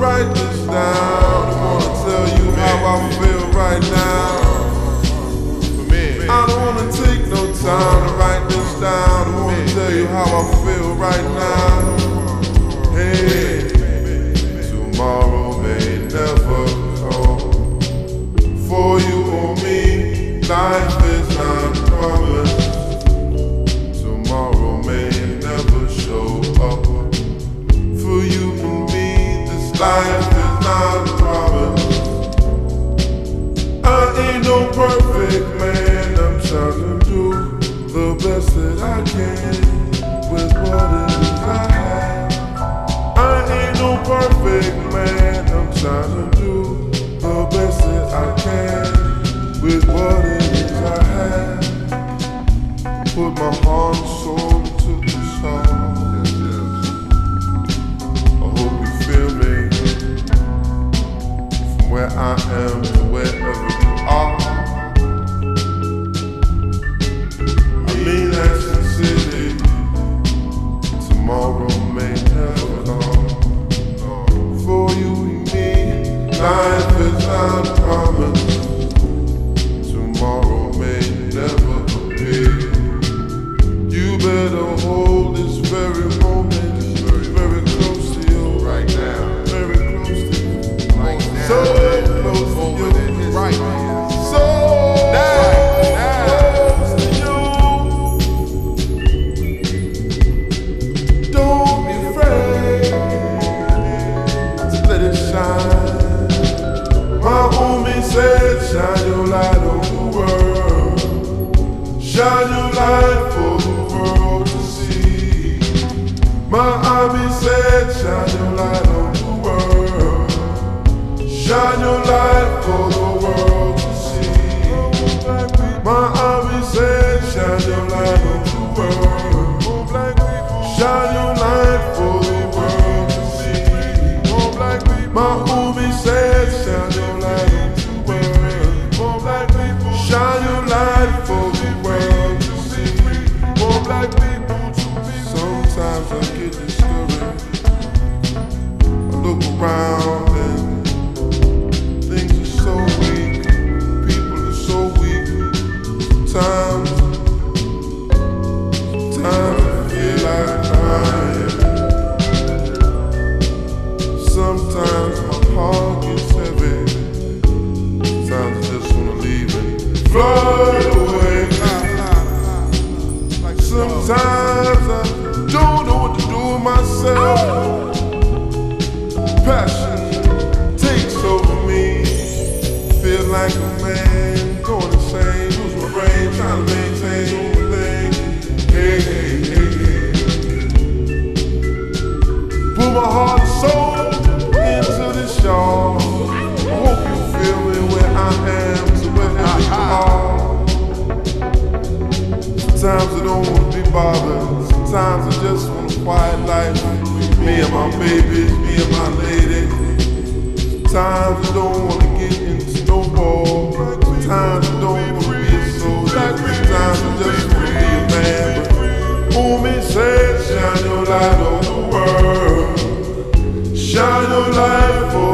write this down. I wanna tell you how I feel right now. I don't wanna take no time to write this down. I wanna tell you how I feel right now. Hey, tomorrow may never come. For you or me, life is not promised. Perfect man. I'm trying to do the best that I can with what it is I have. I ain't no perfect man. I'm trying to do the best that I can Shine your light for the world to see. My Umi said, shine your light on the world. Shine your light for the world to see. My Umi said, shine your light on the world. Shine your light for the world to see. My Passion takes over me. Feel like a man going insane. Lose my brain, trying to maintain my thing. Hey, hey, hey, hey. Put my heart and soul into this y'all. I hope you feel me where I am to wherever you are. Sometimes I don't wanna be bothered. Sometimes I just want a quiet life. Me and my babies, me and my lady. Sometimes I don't wanna get into no ball. Sometimes I don't wanna be a soldier. Sometimes I just wanna be a man. But said, shine your light on the world. Shine your light for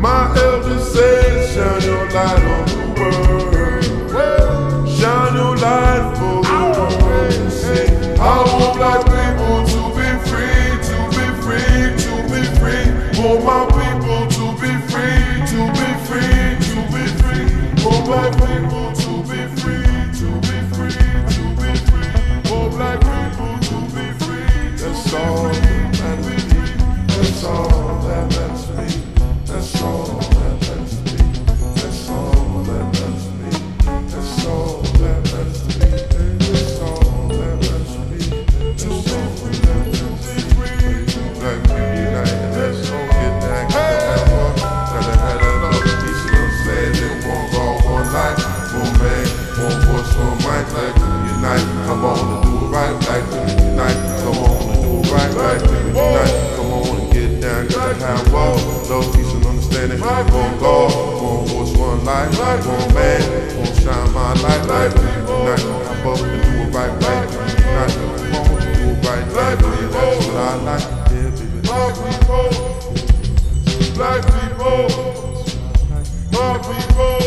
My elder says, shine your light right, right. Unite, come on, do it right, right. Yeah, that's what I like. Yeah, baby. My people, black people, my people, black